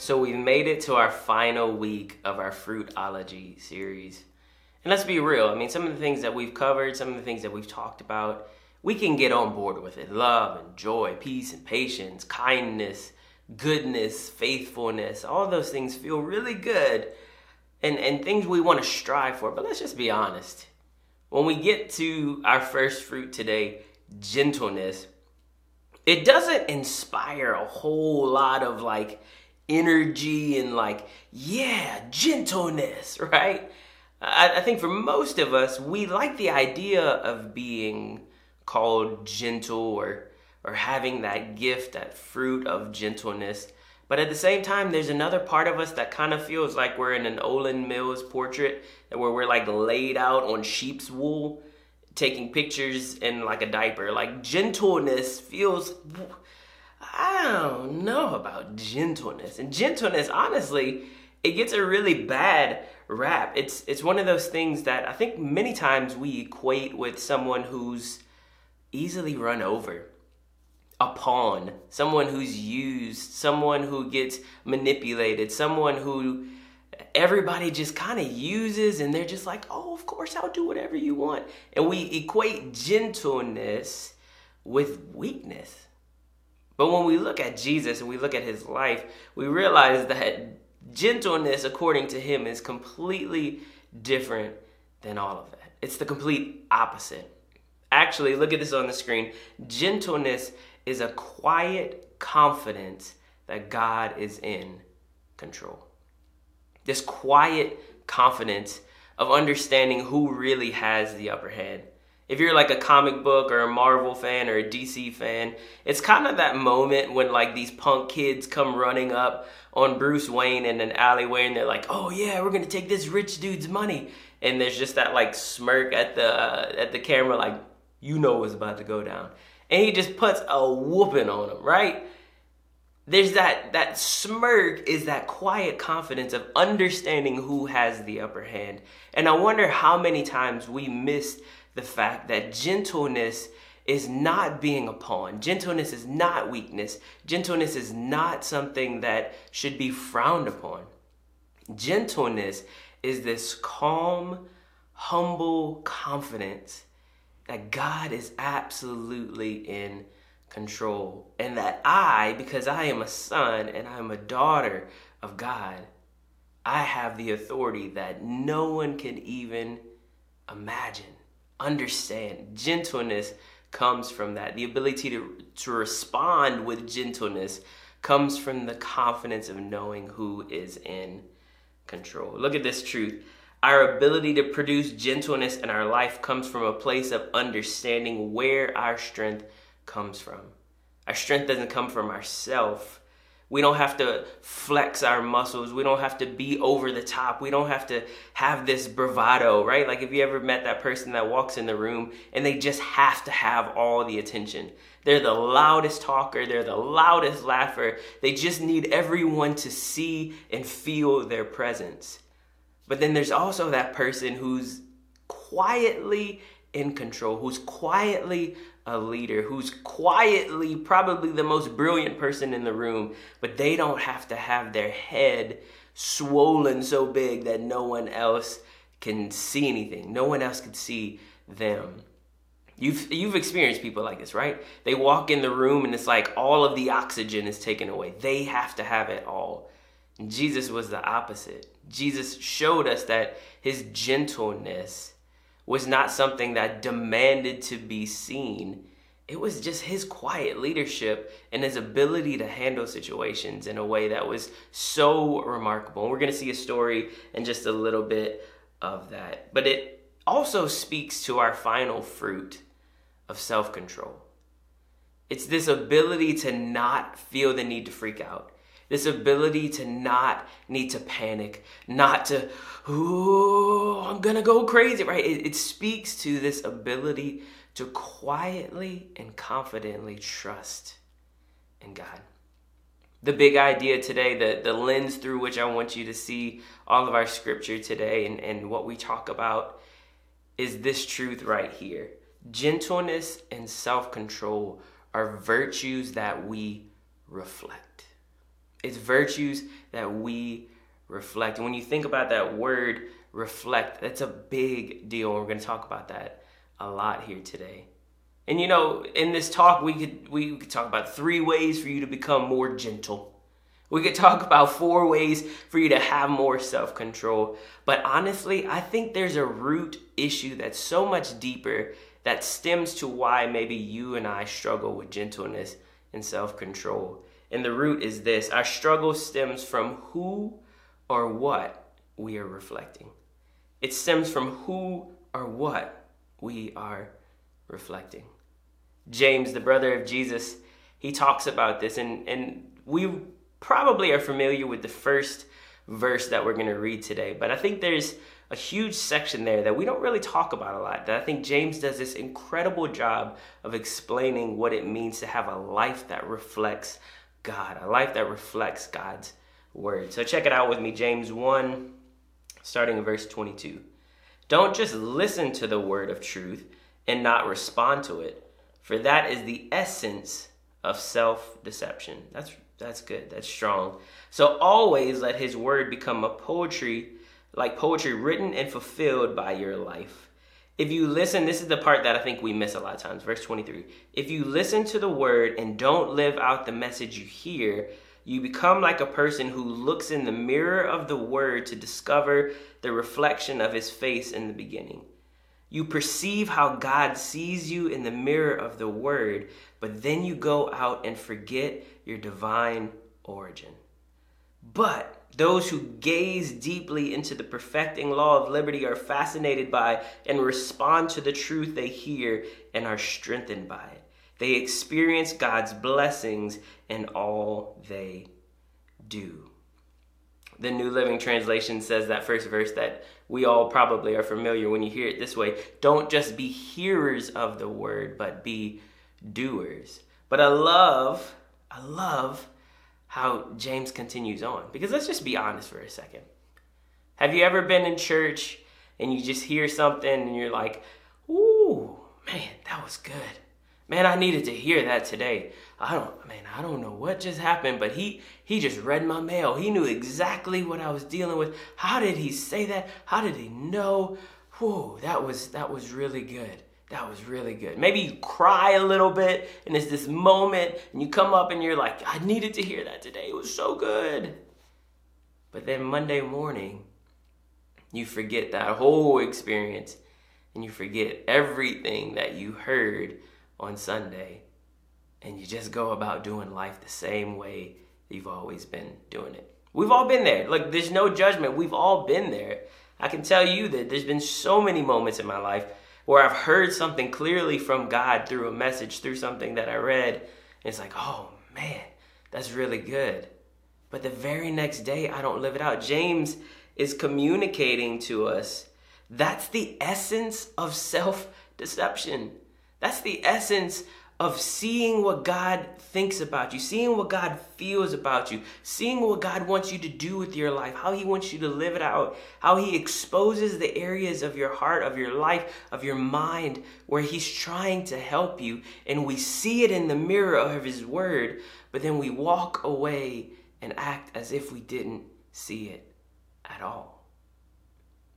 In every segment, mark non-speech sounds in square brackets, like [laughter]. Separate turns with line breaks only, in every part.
So we've made it to our final week of our fruitology series. And let's be real, I mean, some of the things that we've covered, some of the things that we've talked about, we can get on board with it. Love and joy, peace and patience, kindness, goodness, faithfulness, all those things feel really good and, and things we want to strive for. But let's just be honest. When we get to our first fruit today, gentleness, it doesn't inspire a whole lot of like energy and like, yeah, gentleness, [laughs] right? I, I think for most of us, we like the idea of being called gentle or or having that gift, that fruit of gentleness. But at the same time, there's another part of us that kind of feels like we're in an Olan Mills portrait, where we're like laid out on sheep's wool, taking pictures in like a diaper. Like gentleness feels I don't know about gentleness. And gentleness, honestly, it gets a really bad rap. It's it's one of those things that I think many times we equate with someone who's easily run over, a pawn, someone who's used, someone who gets manipulated, someone who everybody just kind of uses and they're just like, "Oh, of course I'll do whatever you want." And we equate gentleness with weakness. But when we look at Jesus and we look at his life, we realize that gentleness, according to him, is completely different than all of that. It's the complete opposite. Actually, look at this on the screen. Gentleness is a quiet confidence that God is in control. This quiet confidence of understanding who really has the upper hand if you're like a comic book or a Marvel fan or a DC fan, it's kind of that moment when like these punk kids come running up on Bruce Wayne in an alleyway and they're like, "Oh yeah, we're gonna take this rich dude's money," and there's just that like smirk at the uh, at the camera, like you know what's about to go down, and he just puts a whooping on him, right? There's that that smirk is that quiet confidence of understanding who has the upper hand, and I wonder how many times we miss the fact that gentleness is not being a pawn. Gentleness is not weakness. Gentleness is not something that should be frowned upon. Gentleness is this calm, humble confidence that God is absolutely in control. And that I, because I am a son and I'm a daughter of God, I have the authority that no one can even imagine understand. Gentleness comes from that. The ability to, to respond with gentleness comes from the confidence of knowing who is in control. Look at this truth. Our ability to produce gentleness in our life comes from a place of understanding where our strength comes from. Our strength doesn't come from ourself, we don't have to flex our muscles. We don't have to be over the top. We don't have to have this bravado, right? Like if you ever met that person that walks in the room and they just have to have all the attention. They're the loudest talker, they're the loudest laugher. They just need everyone to see and feel their presence. But then there's also that person who's quietly in control, who's quietly a leader who's quietly probably the most brilliant person in the room, but they don't have to have their head swollen so big that no one else can see anything. No one else can see them. You've you've experienced people like this, right? They walk in the room and it's like all of the oxygen is taken away. They have to have it all. And Jesus was the opposite. Jesus showed us that his gentleness was not something that demanded to be seen. It was just his quiet leadership and his ability to handle situations in a way that was so remarkable. And we're going to see a story in just a little bit of that. But it also speaks to our final fruit of self control. It's this ability to not feel the need to freak out. This ability to not need to panic, not to, ooh, I'm gonna go crazy, right? It, it speaks to this ability to quietly and confidently trust in God. The big idea today, the, the lens through which I want you to see all of our scripture today and, and what we talk about is this truth right here. Gentleness and self control are virtues that we reflect. It's virtues that we reflect. And when you think about that word reflect, that's a big deal. We're going to talk about that a lot here today. And you know, in this talk, we could we could talk about three ways for you to become more gentle. We could talk about four ways for you to have more self control. But honestly, I think there's a root issue that's so much deeper that stems to why maybe you and I struggle with gentleness and self control. And the root is this our struggle stems from who or what we are reflecting. It stems from who or what we are reflecting. James, the brother of Jesus, he talks about this, and, and we probably are familiar with the first verse that we're going to read today, but I think there's a huge section there that we don't really talk about a lot. That I think James does this incredible job of explaining what it means to have a life that reflects God, a life that reflects God's word. So check it out with me, James 1, starting in verse 22. Don't just listen to the word of truth and not respond to it, for that is the essence of self deception. That's, that's good, that's strong. So always let his word become a poetry like poetry written and fulfilled by your life. If you listen, this is the part that I think we miss a lot of times. Verse 23. If you listen to the word and don't live out the message you hear, you become like a person who looks in the mirror of the word to discover the reflection of his face in the beginning. You perceive how God sees you in the mirror of the word, but then you go out and forget your divine origin. But those who gaze deeply into the perfecting law of liberty are fascinated by and respond to the truth they hear and are strengthened by it. They experience God's blessings in all they do. The New Living Translation says that first verse that we all probably are familiar when you hear it this way. Don't just be hearers of the word, but be doers. But I love, I love how James continues on. Because let's just be honest for a second. Have you ever been in church and you just hear something and you're like, ooh, man, that was good. Man, I needed to hear that today. I don't man, I don't know what just happened, but he he just read my mail. He knew exactly what I was dealing with. How did he say that? How did he know? Whoa, that was that was really good that was really good. Maybe you cry a little bit and it's this moment and you come up and you're like, I needed to hear that today. It was so good. But then Monday morning, you forget that whole experience and you forget everything that you heard on Sunday and you just go about doing life the same way you've always been doing it. We've all been there. Like, there's no judgment. We've all been there. I can tell you that there's been so many moments in my life where I've heard something clearly from God through a message, through something that I read, and it's like, oh man, that's really good. But the very next day, I don't live it out. James is communicating to us that's the essence of self deception. That's the essence of seeing what God thinks about you, seeing what God feels about you, seeing what God wants you to do with your life, how He wants you to live it out, how He exposes the areas of your heart, of your life, of your mind where He's trying to help you. And we see it in the mirror of His Word, but then we walk away and act as if we didn't see it at all.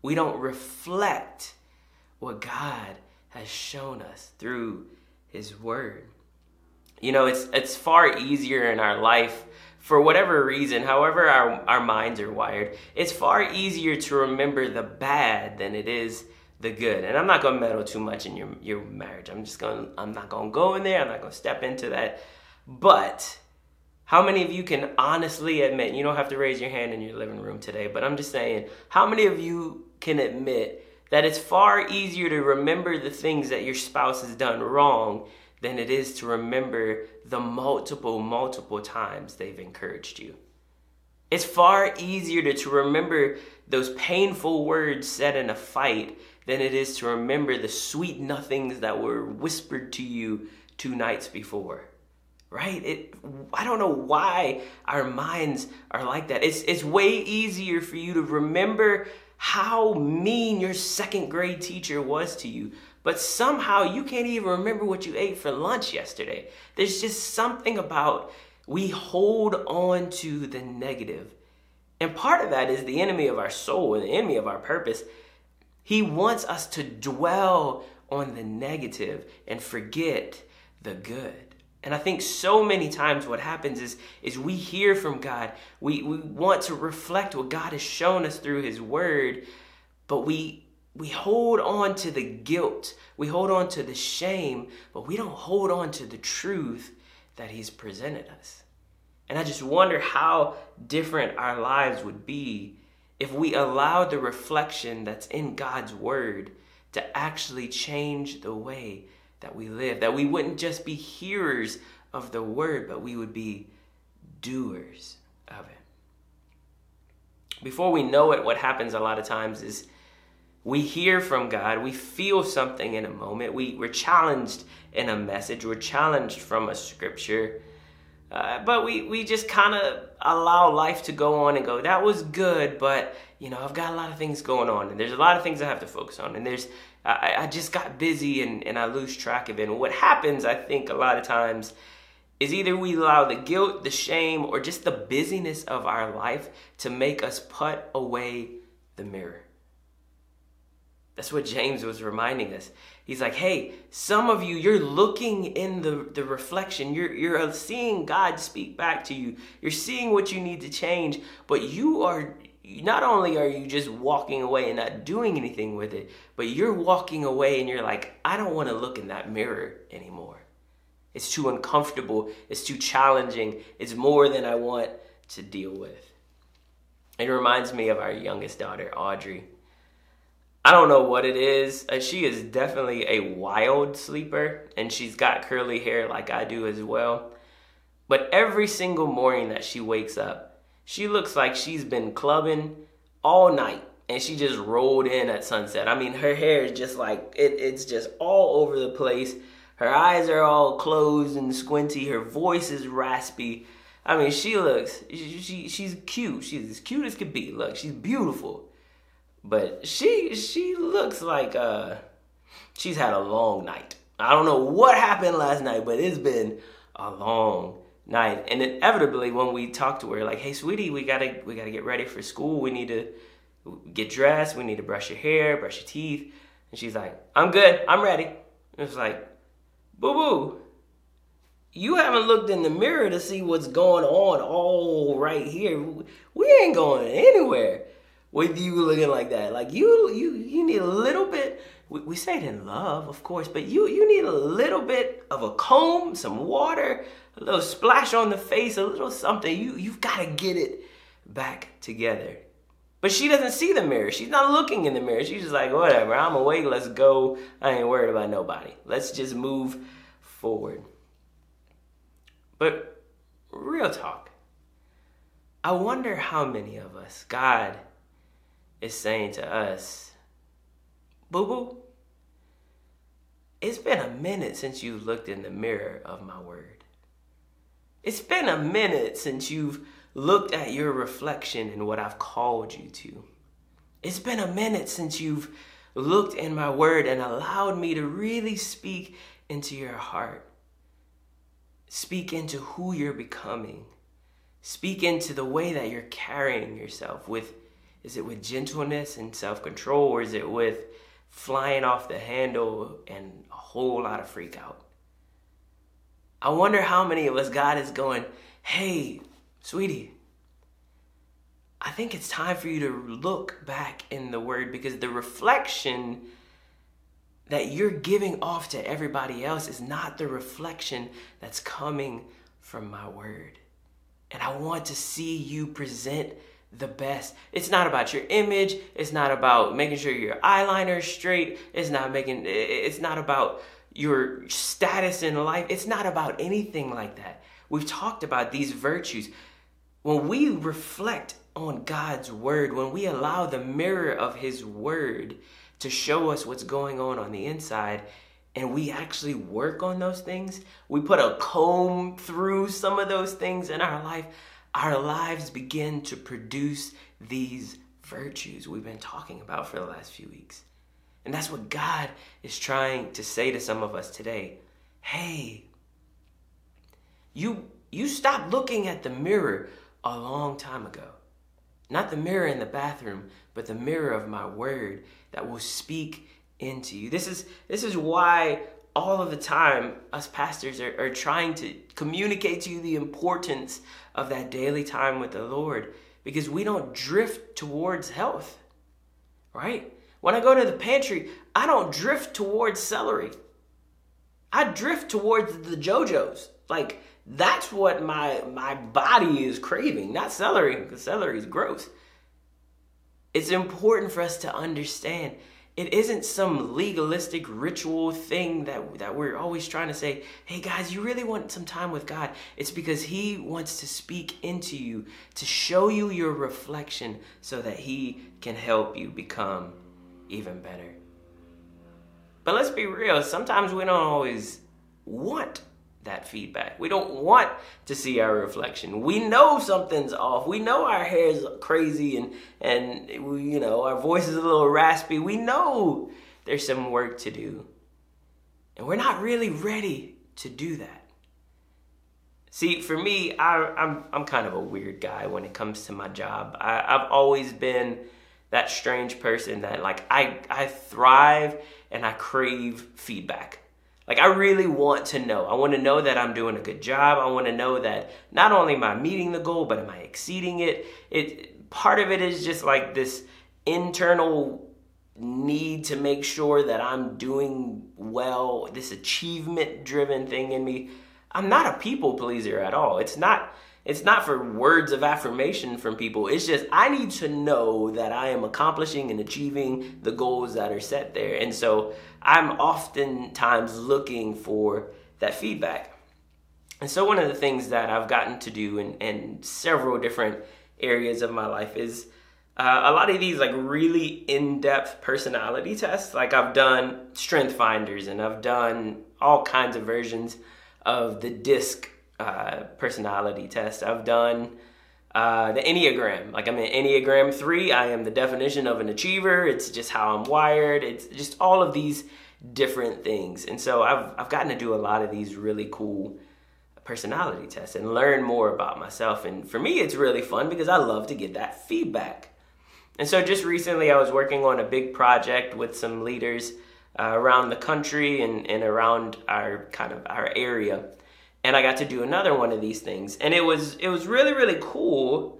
We don't reflect what God has shown us through his word. You know, it's it's far easier in our life for whatever reason, however our, our minds are wired, it's far easier to remember the bad than it is the good. And I'm not gonna meddle too much in your your marriage. I'm just gonna I'm not gonna go in there, I'm not gonna step into that. But how many of you can honestly admit, you don't have to raise your hand in your living room today, but I'm just saying, how many of you can admit that it's far easier to remember the things that your spouse has done wrong than it is to remember the multiple, multiple times they've encouraged you. It's far easier to, to remember those painful words said in a fight than it is to remember the sweet nothings that were whispered to you two nights before. Right? It I don't know why our minds are like that. It's it's way easier for you to remember how mean your second grade teacher was to you, but somehow you can't even remember what you ate for lunch yesterday. There's just something about we hold on to the negative. And part of that is the enemy of our soul the enemy of our purpose. He wants us to dwell on the negative and forget the good. And I think so many times what happens is, is we hear from God. We, we want to reflect what God has shown us through His Word, but we, we hold on to the guilt. We hold on to the shame, but we don't hold on to the truth that He's presented us. And I just wonder how different our lives would be if we allowed the reflection that's in God's Word to actually change the way that we live, that we wouldn't just be hearers of the word, but we would be doers of it. Before we know it, what happens a lot of times is we hear from God, we feel something in a moment, we, we're challenged in a message, we're challenged from a scripture. Uh, but we, we just kind of allow life to go on and go, that was good, but you know, I've got a lot of things going on and there's a lot of things I have to focus on. And there's I, I just got busy and, and I lose track of it. And what happens, I think, a lot of times is either we allow the guilt, the shame, or just the busyness of our life to make us put away the mirror. That's what James was reminding us. He's like, hey, some of you, you're looking in the, the reflection. You're, you're uh, seeing God speak back to you. You're seeing what you need to change, but you are not only are you just walking away and not doing anything with it, but you're walking away and you're like, I don't want to look in that mirror anymore. It's too uncomfortable. It's too challenging. It's more than I want to deal with. It reminds me of our youngest daughter, Audrey. I don't know what it is. Uh, she is definitely a wild sleeper, and she's got curly hair like I do as well. But every single morning that she wakes up, she looks like she's been clubbing all night and she just rolled in at sunset. I mean, her hair is just like it, it's just all over the place. Her eyes are all closed and squinty. Her voice is raspy. I mean, she looks she, she she's cute. She's as cute as could be. Look, she's beautiful. But she she looks like uh she's had a long night. I don't know what happened last night, but it's been a long night. And inevitably, when we talk to her, like, "Hey, sweetie, we gotta we gotta get ready for school. We need to get dressed. We need to brush your hair, brush your teeth." And she's like, "I'm good. I'm ready." And it's like, "Boo boo." You haven't looked in the mirror to see what's going on all right here. We ain't going anywhere with you looking like that. Like you, you, you need a little bit. We, we say it in love, of course, but you, you need a little bit of a comb, some water, a little splash on the face, a little something. You, you've got to get it back together. But she doesn't see the mirror. She's not looking in the mirror. She's just like, whatever, I'm awake, let's go. I ain't worried about nobody. Let's just move forward. But real talk, I wonder how many of us God is saying to us, boo boo, it's been a minute since you've looked in the mirror of my word. It's been a minute since you've looked at your reflection and what I've called you to. It's been a minute since you've looked in my word and allowed me to really speak into your heart. Speak into who you're becoming. Speak into the way that you're carrying yourself with is it with gentleness and self-control or is it with flying off the handle and a whole lot of freak out? I wonder how many of us God is going, hey, sweetie, I think it's time for you to look back in the word because the reflection that you're giving off to everybody else is not the reflection that's coming from my word. And I want to see you present the best. It's not about your image. It's not about making sure your eyeliner is straight. It's not making it's not about your status in life. It's not about anything like that. We've talked about these virtues. when we reflect on God's word, when we allow the mirror of his word to show us what's going on on the inside, and we actually work on those things, we put a comb through some of those things in our life, our lives begin to produce these virtues we've been talking about for the last few weeks. And that's what God is trying to say to some of us today. Hey, you you stopped looking at the mirror a long time ago. Not the mirror in the bathroom, but the mirror of my word that will speak into you. This is this is why all of the time us pastors are, are trying to communicate to you the importance of that daily time with the Lord because we don't drift towards health. Right? When I go to the pantry, I don't drift towards celery. I drift towards the JoJo's. Like that's what my my body is craving, not celery, because celery is gross. It's important for us to understand it isn't some legalistic ritual thing that that we're always trying to say, "Hey guys, you really want some time with God." It's because he wants to speak into you to show you your reflection so that he can help you become even better. But let's be real, sometimes we don't always want that feedback. We don't want to see our reflection. We know something's off. We know our hair is crazy and and we, you know our voice is a little raspy. We know there's some work to do, and we're not really ready to do that. See, for me, I, I'm I'm kind of a weird guy when it comes to my job. I, I've always been that strange person that like I I thrive and I crave feedback. Like I really want to know. I want to know that I'm doing a good job. I want to know that not only am I meeting the goal, but am I exceeding it? It part of it is just like this internal need to make sure that I'm doing well, this achievement driven thing in me. I'm not a people pleaser at all. It's not it's not for words of affirmation from people. It's just I need to know that I am accomplishing and achieving the goals that are set there. And so I'm oftentimes looking for that feedback. And so one of the things that I've gotten to do in, in several different areas of my life is uh, a lot of these like really in-depth personality tests. Like I've done strength finders and I've done all kinds of versions of the DISC uh, personality test. I've done uh, the Enneagram. Like I'm an Enneagram 3. I am the definition of an achiever. It's just how I'm wired. It's just all of these different things. And so I've, I've gotten to do a lot of these really cool personality tests and learn more about myself. And for me, it's really fun because I love to get that feedback. And so just recently, I was working on a big project with some leaders uh, around the country and, and around our kind of our area and I got to do another one of these things. And it was it was really really cool.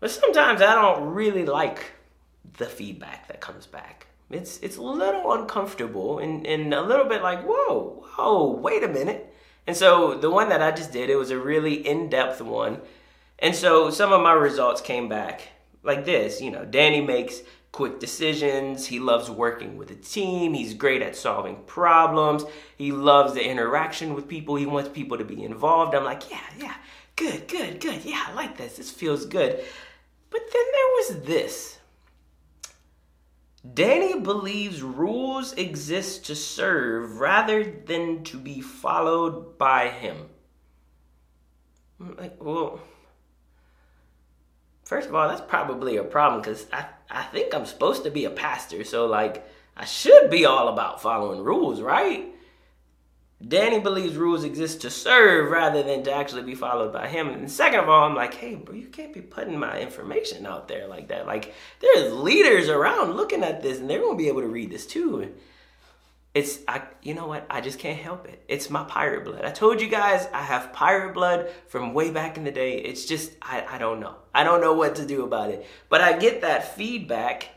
But sometimes I don't really like the feedback that comes back. It's it's a little uncomfortable and, and a little bit like, whoa, whoa, wait a minute. And so the one that I just did, it was a really in-depth one. And so some of my results came back like this, you know, Danny makes quick decisions. He loves working with a team. He's great at solving problems. He loves the interaction with people. He wants people to be involved. I'm like, yeah, yeah, good, good, good. Yeah, I like this. This feels good. But then there was this. Danny believes rules exist to serve rather than to be followed by him. I'm like, well, First of all, that's probably a problem because I, I think I'm supposed to be a pastor. So, like, I should be all about following rules, right? Danny believes rules exist to serve rather than to actually be followed by him. And second of all, I'm like, hey, bro, you can't be putting my information out there like that. Like, there's leaders around looking at this and they're going to be able to read this too it's I you know what I just can't help it. It's my pirate blood. I told you guys I have pirate blood from way back in the day. It's just I, I don't know. I don't know what to do about it. But I get that feedback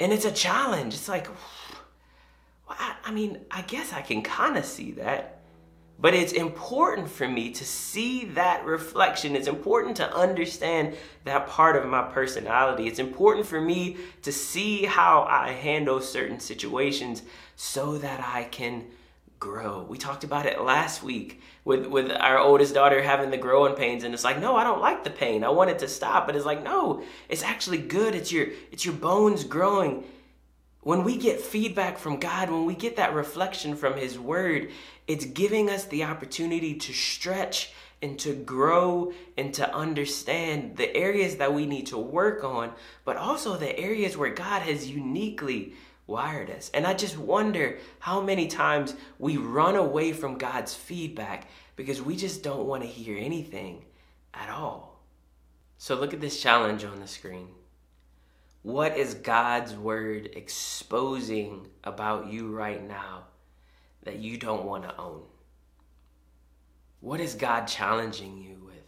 and it's a challenge. It's like [sighs] I, I mean, I guess I can kind of see that. But it's important for me to see that reflection. It's important to understand that part of my personality. It's important for me to see how I handle certain situations so that I can grow. We talked about it last week with with our oldest daughter having the growing pains and it's like, "No, I don't like the pain. I want it to stop." But it's like, "No, it's actually good. It's your it's your bones growing." When we get feedback from God, when we get that reflection from his word, it's giving us the opportunity to stretch and to grow and to understand the areas that we need to work on, but also the areas where God has uniquely wired us. And I just wonder how many times we run away from God's feedback because we just don't want to hear anything at all. So look at this challenge on the screen. What is God's word exposing about you right now that you don't want to own? What is God challenging you with?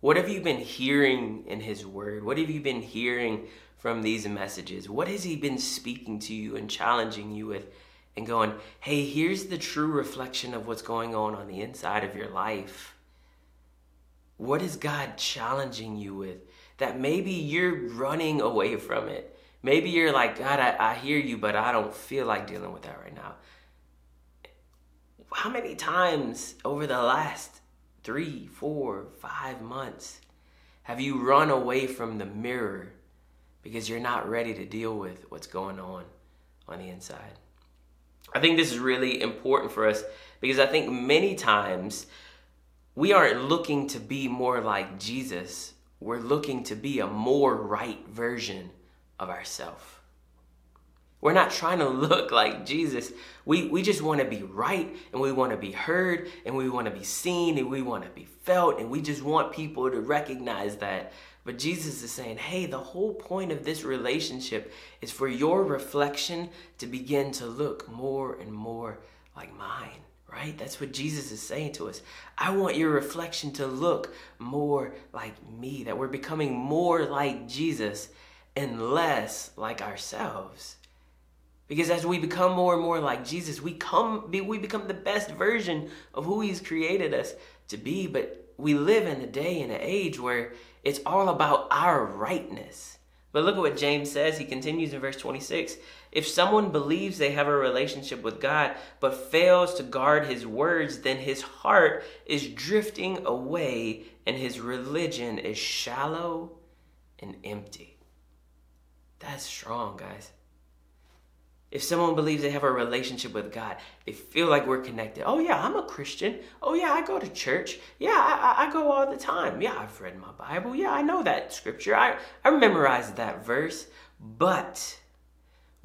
What have you been hearing in His Word? What have you been hearing from these messages? What has He been speaking to you and challenging you with? And going, hey, here's the true reflection of what's going on on the inside of your life. What is God challenging you with? That maybe you're running away from it. Maybe you're like, God, I, I hear you, but I don't feel like dealing with that right now. How many times over the last three, four, five months have you run away from the mirror because you're not ready to deal with what's going on on the inside. I think this is really important for us because I think many times we aren't looking to be more like Jesus. We're looking to be a more right version of ourselves. We're not trying to look like Jesus. We, we just want to be right and we want to be heard and we want to be seen and we want to be felt and we just want people to recognize that. But Jesus is saying, hey, the whole point of this relationship is for your reflection to begin to look more and more like mine, right? That's what Jesus is saying to us. I want your reflection to look more like me, that we're becoming more like Jesus and less like ourselves. Because as we become more and more like Jesus, we come we become the best version of who he's created us to be, but we live in a day and an age where it's all about our rightness. But look at what James says. He continues in verse 26. If someone believes they have a relationship with God but fails to guard his words, then his heart is drifting away and his religion is shallow and empty. That's strong, guys. If someone believes they have a relationship with God, they feel like we're connected. Oh, yeah, I'm a Christian. Oh, yeah, I go to church. Yeah, I, I go all the time. Yeah, I've read my Bible. Yeah, I know that scripture. I, I memorized that verse. But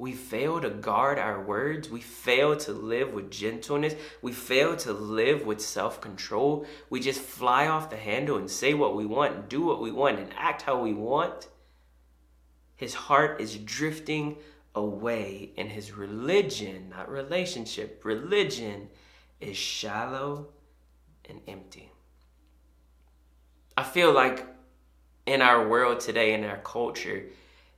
we fail to guard our words. We fail to live with gentleness. We fail to live with self control. We just fly off the handle and say what we want and do what we want and act how we want. His heart is drifting away and his religion, not relationship, religion is shallow and empty. I feel like in our world today, in our culture,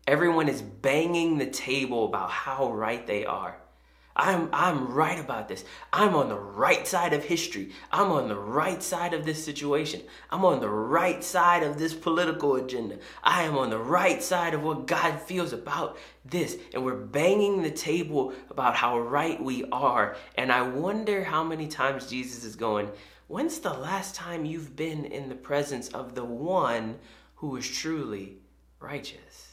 everyone is banging the table about how right they are. I'm I'm right about this. I'm on the right side of history. I'm on the right side of this situation. I'm on the right side of this political agenda. I am on the right side of what God feels about this. And we're banging the table about how right we are. And I wonder how many times Jesus is going, "When's the last time you've been in the presence of the one who is truly righteous?"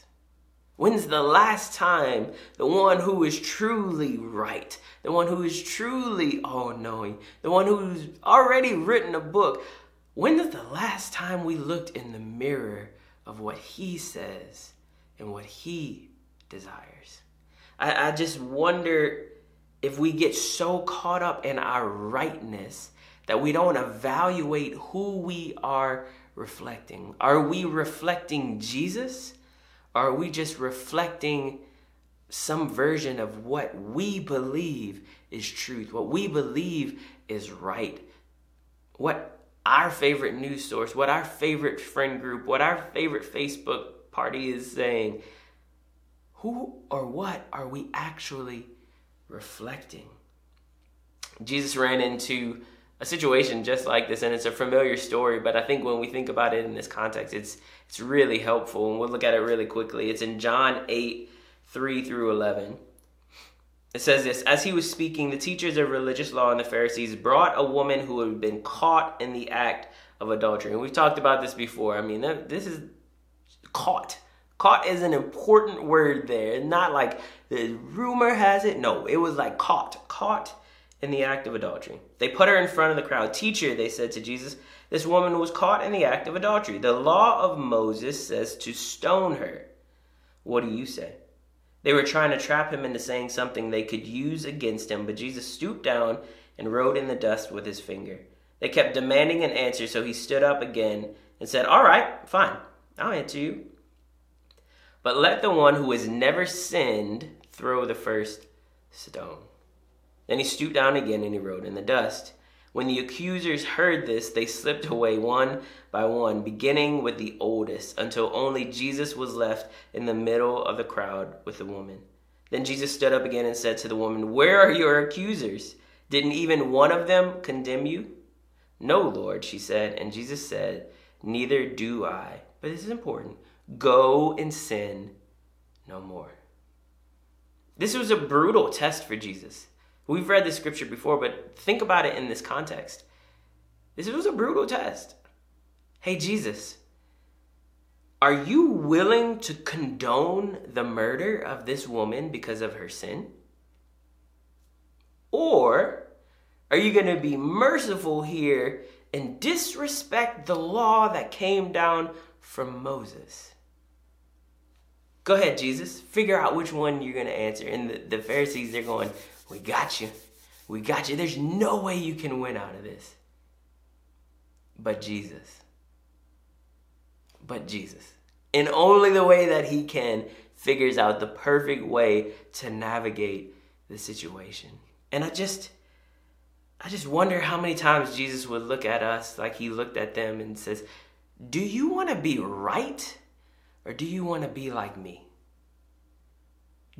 When's the last time the one who is truly right, the one who is truly all knowing, the one who's already written a book, when is the last time we looked in the mirror of what he says and what he desires? I, I just wonder if we get so caught up in our rightness that we don't evaluate who we are reflecting. Are we reflecting Jesus? Are we just reflecting some version of what we believe is truth, what we believe is right, what our favorite news source, what our favorite friend group, what our favorite Facebook party is saying? Who or what are we actually reflecting? Jesus ran into a situation just like this, and it's a familiar story, but I think when we think about it in this context, it's it's really helpful, and we'll look at it really quickly. It's in John 8, 3 through 11. It says this As he was speaking, the teachers of religious law and the Pharisees brought a woman who had been caught in the act of adultery. And we've talked about this before. I mean, this is caught. Caught is an important word there. Not like the rumor has it. No, it was like caught. Caught in the act of adultery. They put her in front of the crowd. Teacher, they said to Jesus, this woman was caught in the act of adultery. The law of Moses says to stone her. What do you say? They were trying to trap him into saying something they could use against him, but Jesus stooped down and wrote in the dust with his finger. They kept demanding an answer, so he stood up again and said, All right, fine, I'll answer you. But let the one who has never sinned throw the first stone. Then he stooped down again and he wrote in the dust. When the accusers heard this, they slipped away one by one, beginning with the oldest, until only Jesus was left in the middle of the crowd with the woman. Then Jesus stood up again and said to the woman, Where are your accusers? Didn't even one of them condemn you? No, Lord, she said. And Jesus said, Neither do I. But this is important. Go and sin no more. This was a brutal test for Jesus. We've read this scripture before, but think about it in this context. This was a brutal test. Hey, Jesus, are you willing to condone the murder of this woman because of her sin? Or are you going to be merciful here and disrespect the law that came down from Moses? Go ahead, Jesus. Figure out which one you're going to answer. And the, the Pharisees, they're going, We got you. We got you. There's no way you can win out of this. But Jesus. But Jesus. And only the way that He can figures out the perfect way to navigate the situation. And I just. I just wonder how many times Jesus would look at us like he looked at them and says, Do you want to be right or do you want to be like me?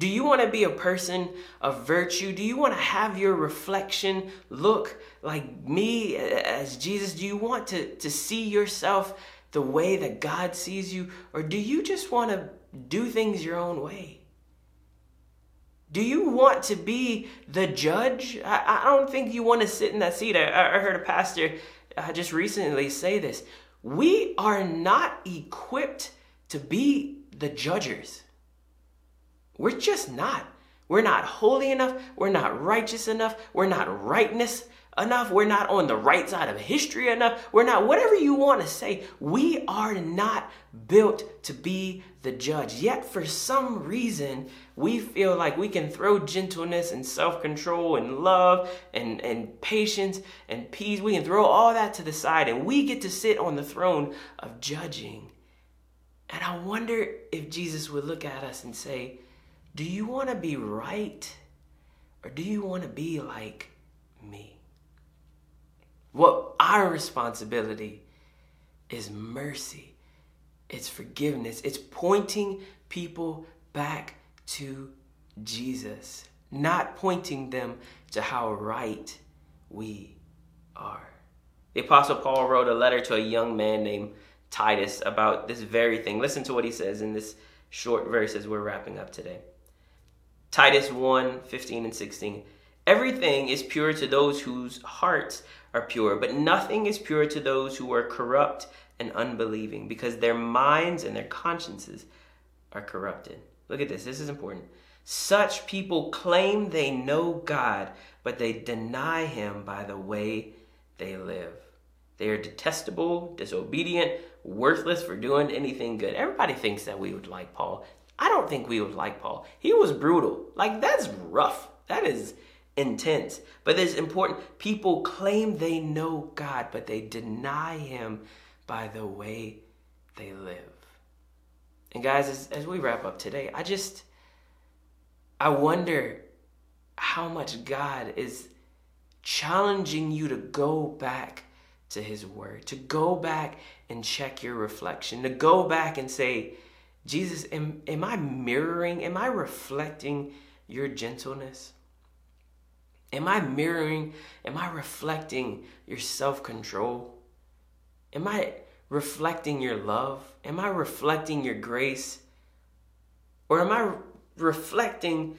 Do you want to be a person of virtue? Do you want to have your reflection look like me as Jesus? Do you want to, to see yourself the way that God sees you? Or do you just want to do things your own way? Do you want to be the judge? I, I don't think you want to sit in that seat. I, I heard a pastor uh, just recently say this. We are not equipped to be the judges. We're just not. We're not holy enough. We're not righteous enough. We're not rightness enough. We're not on the right side of history enough. We're not, whatever you want to say, we are not built to be the judge. Yet, for some reason, we feel like we can throw gentleness and self control and love and, and patience and peace. We can throw all that to the side and we get to sit on the throne of judging. And I wonder if Jesus would look at us and say, Do you want to be right? Or do you want to be like me? What our responsibility is mercy, it's forgiveness, it's pointing people back to Jesus, not pointing them to how right we are. The Apostle Paul wrote a letter to a young man named Titus about this very thing. Listen to what he says in this short verse as we're wrapping up today. Titus 1 15 and 16. Everything is pure to those whose hearts are pure, but nothing is pure to those who are corrupt and unbelieving, because their minds and their consciences are corrupted. Look at this, this is important. Such people claim they know God, but they deny Him by the way they live. They are detestable, disobedient, worthless for doing anything good. Everybody thinks that we would like Paul. I don't think we would like Paul. He was brutal. Like, that's rough. That is intense. But it's important. People claim they know God, but they deny Him by the way they live. And guys, as, as we wrap up today, I just, I wonder how much God is challenging you to go back to His Word, to go back and check your reflection, to go back and say, Jesus, am, am I mirroring, am I reflecting your gentleness? Am I mirroring, am I reflecting your self control? Am I reflecting your love? Am I reflecting your grace? Or am I reflecting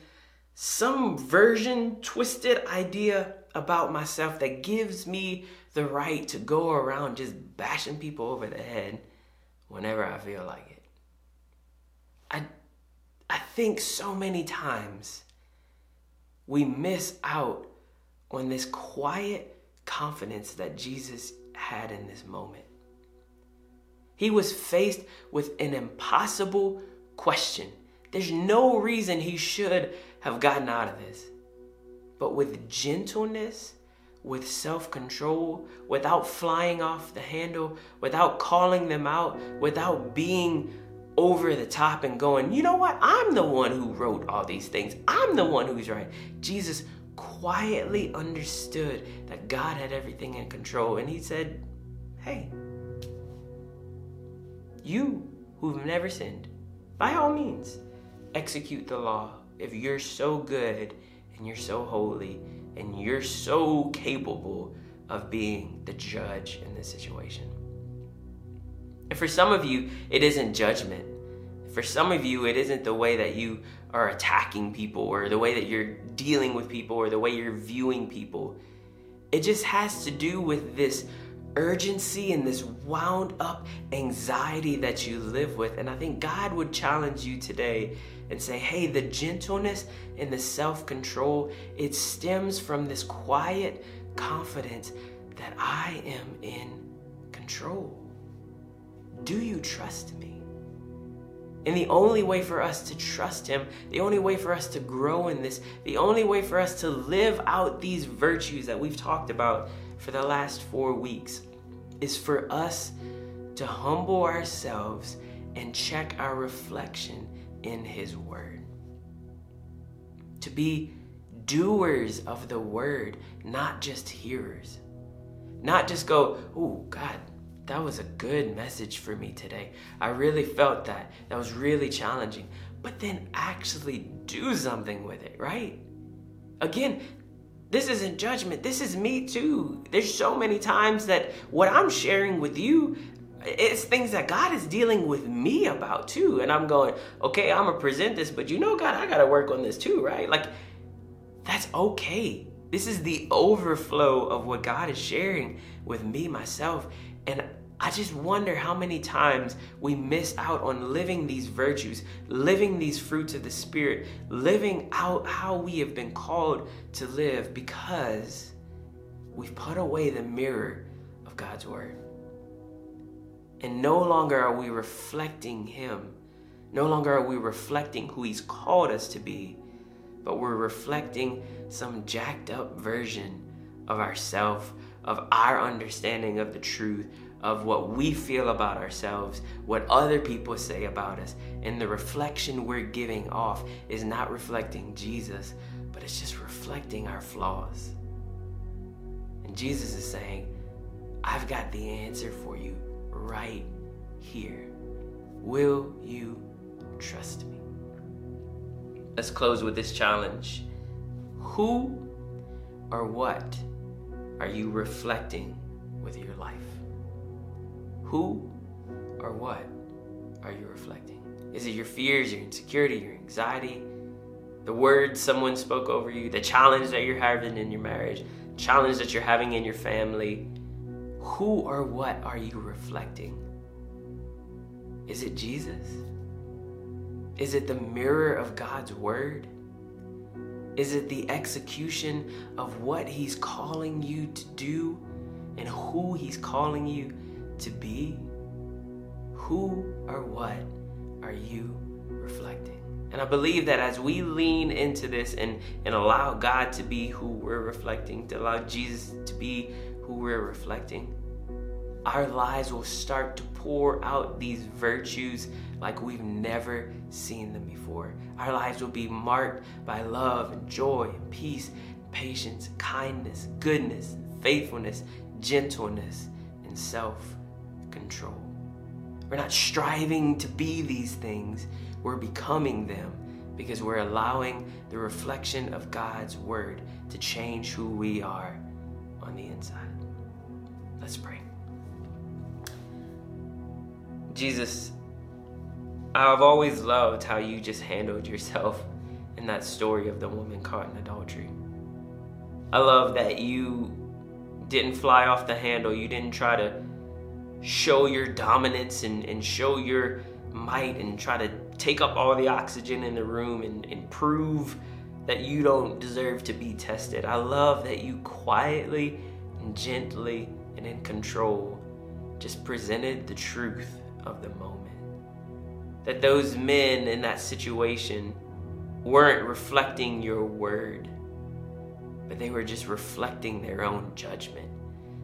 some version, twisted idea about myself that gives me the right to go around just bashing people over the head whenever I feel like it. I, I think so many times we miss out on this quiet confidence that Jesus had in this moment. He was faced with an impossible question. There's no reason he should have gotten out of this. But with gentleness, with self control, without flying off the handle, without calling them out, without being over the top and going, you know what? I'm the one who wrote all these things. I'm the one who's right. Jesus quietly understood that God had everything in control. And he said, hey, you who've never sinned, by all means, execute the law. If you're so good and you're so holy and you're so capable of being the judge in this situation. And for some of you, it isn't judgment. For some of you, it isn't the way that you are attacking people or the way that you're dealing with people or the way you're viewing people. It just has to do with this urgency and this wound up anxiety that you live with. And I think God would challenge you today and say, hey, the gentleness and the self control, it stems from this quiet confidence that I am in control. Do you trust me? And the only way for us to trust Him, the only way for us to grow in this, the only way for us to live out these virtues that we've talked about for the last four weeks is for us to humble ourselves and check our reflection in His Word. To be doers of the Word, not just hearers. Not just go, oh, God, that was a good message for me today. I really felt that. That was really challenging. But then actually do something with it, right? Again, this isn't judgment. This is me too. There's so many times that what I'm sharing with you, it's things that God is dealing with me about too. And I'm going, okay, I'm to present this, but you know, God, I got to work on this too, right? Like, that's okay. This is the overflow of what God is sharing with me, myself. And I just wonder how many times we miss out on living these virtues, living these fruits of the Spirit, living out how we have been called to live because we've put away the mirror of God's Word. And no longer are we reflecting Him. No longer are we reflecting who He's called us to be, but we're reflecting some jacked up version of ourself, of our understanding of the truth, of what we feel about ourselves, what other people say about us, and the reflection we're giving off is not reflecting Jesus, but it's just reflecting our flaws. And Jesus is saying, I've got the answer for you right here. Will you trust me? Let's close with this challenge. Who or what are you reflecting with your life? Who or what are you reflecting? Is it your fears, your insecurity, your anxiety, the words someone spoke over you, the challenge that you're having in your marriage, challenge that you're having in your family? Who or what are you reflecting? Is it Jesus? Is it the mirror of God's word? Is it the execution of what He's calling you to do and who He's calling you to be? Who or what are you reflecting? And I believe that as we lean into this and, and allow God to be who we're reflecting, to allow Jesus to be who we're reflecting, our lives will start to pour out these virtues like we've never seen them before. Our lives will be marked by love and joy and peace, patience, kindness, goodness, faithfulness, gentleness, and self control. We're not striving to be these things, we're becoming them because we're allowing the reflection of God's word to change who we are on the inside. Let's pray. Jesus, I've always loved how you just handled yourself in that story of the woman caught in adultery. I love that you didn't fly off the handle. You didn't try to show your dominance and, and show your might and try to take up all the oxygen in the room and, and prove that you don't deserve to be tested. I love that you quietly and gently and in control just presented the truth of the moment. That those men in that situation weren't reflecting your word, but they were just reflecting their own judgment.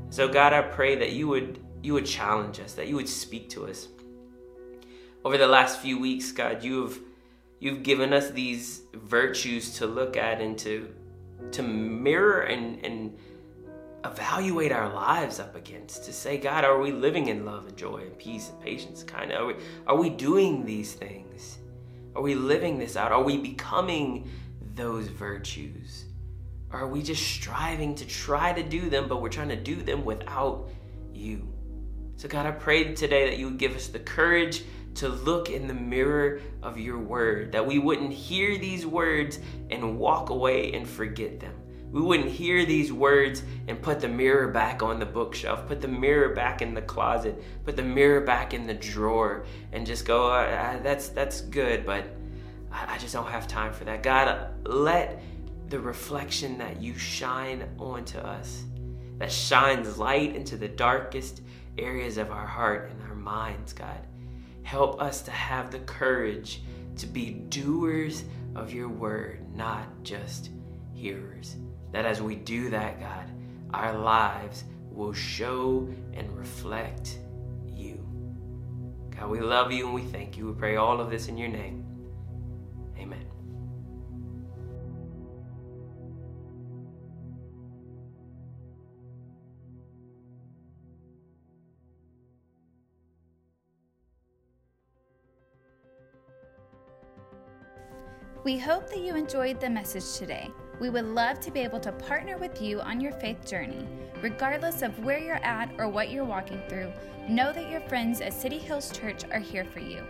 So God, I pray that you would you would challenge us, that you would speak to us. Over the last few weeks, God, you've you've given us these virtues to look at and to to mirror and and evaluate our lives up against to say god are we living in love and joy and peace and patience kind of? Are we, are we doing these things? Are we living this out? Are we becoming those virtues? Are we just striving to try to do them but we're trying to do them without you? So god i pray today that you would give us the courage to look in the mirror of your word, that we wouldn't hear these words and walk away and forget them. We wouldn't hear these words and put the mirror back on the bookshelf, put the mirror back in the closet, put the mirror back in the drawer, and just go, uh, that's, that's good, but I just don't have time for that. God, let the reflection that you shine onto us, that shines light into the darkest areas of our heart and our minds, God Help us to have the courage to be doers of your word, not just hearers. That as we do that, God, our lives will show and reflect you. God, we love you and we thank you. We pray all of this in your name. Amen.
We hope that you enjoyed the message today. We would love to be able to partner with you on your faith journey. Regardless of where you're at or what you're walking through, know that your friends at City Hills Church are here for you.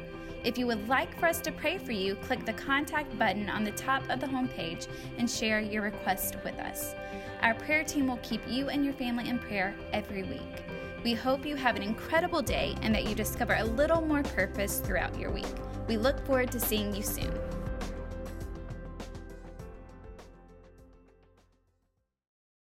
If you would like for us to pray for you, click the contact button on the top of the homepage and share your request with us. Our prayer team will keep you and your family in prayer every week. We hope you have an incredible day and that you discover a little more purpose throughout your week. We look forward to seeing you soon.